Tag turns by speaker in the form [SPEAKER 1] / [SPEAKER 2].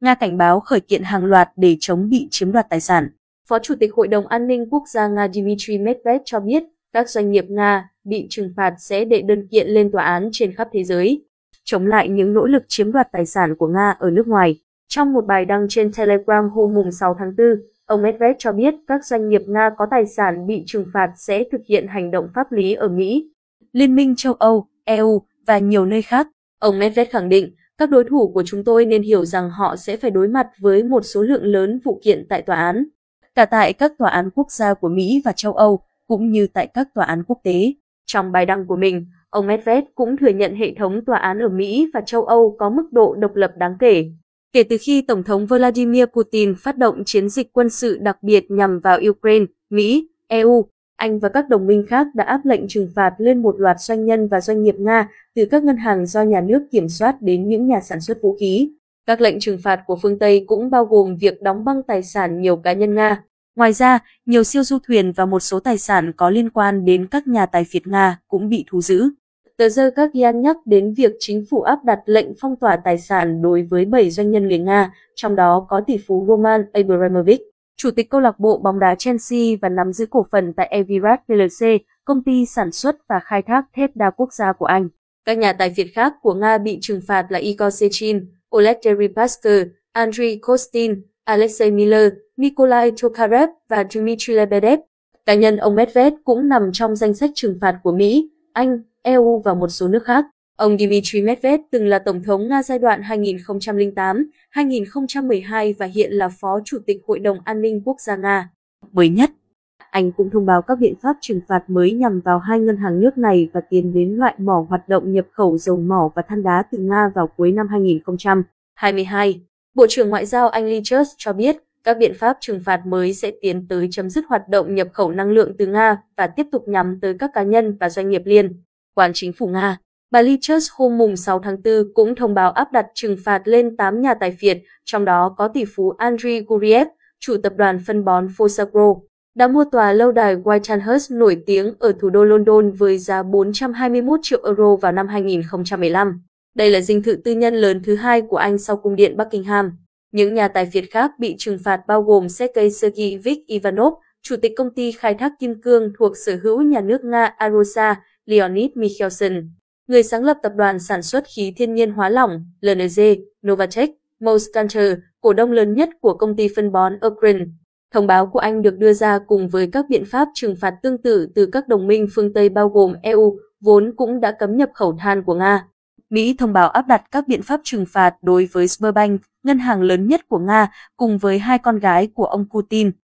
[SPEAKER 1] Nga cảnh báo khởi kiện hàng loạt để chống bị chiếm đoạt tài sản. Phó Chủ tịch Hội đồng An ninh Quốc gia Nga Dmitry Medvedev cho biết các doanh nghiệp Nga bị trừng phạt sẽ đệ đơn kiện lên tòa án trên khắp thế giới, chống lại những nỗ lực chiếm đoạt tài sản của Nga ở nước ngoài. Trong một bài đăng trên Telegram hôm 6 tháng 4, ông Medvedev cho biết các doanh nghiệp Nga có tài sản bị trừng phạt sẽ thực hiện hành động pháp lý ở Mỹ, Liên minh châu Âu, EU và nhiều nơi khác. Ông Medvedev khẳng định các đối thủ của chúng tôi nên hiểu rằng họ sẽ phải đối mặt với một số lượng lớn vụ kiện tại tòa án, cả tại các tòa án quốc gia của Mỹ và châu Âu, cũng như tại các tòa án quốc tế. Trong bài đăng của mình, ông Medved cũng thừa nhận hệ thống tòa án ở Mỹ và châu Âu có mức độ độc lập đáng kể. Kể từ khi Tổng thống Vladimir Putin phát động chiến dịch quân sự đặc biệt nhằm vào Ukraine, Mỹ, EU, anh và các đồng minh khác đã áp lệnh trừng phạt lên một loạt doanh nhân và doanh nghiệp Nga, từ các ngân hàng do nhà nước kiểm soát đến những nhà sản xuất vũ khí. Các lệnh trừng phạt của phương Tây cũng bao gồm việc đóng băng tài sản nhiều cá nhân Nga. Ngoài ra, nhiều siêu du thuyền và một số tài sản có liên quan đến các nhà tài phiệt Nga cũng bị thu giữ. Tờ The Guardian nhắc đến việc chính phủ áp đặt lệnh phong tỏa tài sản đối với 7 doanh nhân người Nga, trong đó có tỷ phú Roman Abramovich, chủ tịch câu lạc bộ bóng đá Chelsea và nắm giữ cổ phần tại Evirat plc, công ty sản xuất và khai thác thép đa quốc gia của Anh. Các nhà tài phiệt khác của Nga bị trừng phạt là Igor Sechin, Oleg Deripaska, Andriy Kostin, Alexei Miller, Nikolai Tokarev và Dmitry Lebedev. Cá nhân ông Medved cũng nằm trong danh sách trừng phạt của Mỹ, Anh, EU và một số nước khác. Ông Dmitry Medvedev từng là Tổng thống Nga giai đoạn 2008-2012 và hiện là Phó Chủ tịch Hội đồng An ninh Quốc gia Nga. Mới nhất, anh cũng thông báo các biện pháp trừng phạt mới nhằm vào hai ngân hàng nước này và tiến đến loại bỏ hoạt động nhập khẩu dầu mỏ và than đá từ Nga vào cuối năm 2022. Bộ trưởng Ngoại giao Anh Liz Truss cho biết các biện pháp trừng phạt mới sẽ tiến tới chấm dứt hoạt động nhập khẩu năng lượng từ Nga và tiếp tục nhắm tới các cá nhân và doanh nghiệp liên quan chính phủ Nga. Bà Liz hôm mùng 6 tháng 4 cũng thông báo áp đặt trừng phạt lên 8 nhà tài phiệt, trong đó có tỷ phú Andriy Guriev, chủ tập đoàn phân bón Fosagro, đã mua tòa lâu đài Whitehurst nổi tiếng ở thủ đô London với giá 421 triệu euro vào năm 2015. Đây là dinh thự tư nhân lớn thứ hai của Anh sau cung điện Buckingham. Những nhà tài phiệt khác bị trừng phạt bao gồm Sergei Sergeyevich Ivanov, chủ tịch công ty khai thác kim cương thuộc sở hữu nhà nước Nga Arosa, Leonid Mikhelson, người sáng lập tập đoàn sản xuất khí thiên nhiên hóa lỏng LNG, Novatech, Moskancher, cổ đông lớn nhất của công ty phân bón Ukraine. Thông báo của Anh được đưa ra cùng với các biện pháp trừng phạt tương tự từ các đồng minh phương Tây bao gồm EU, vốn cũng đã cấm nhập khẩu than của Nga. Mỹ thông báo áp đặt các biện pháp trừng phạt đối với Sberbank, ngân hàng lớn nhất của Nga, cùng với hai con gái của ông Putin,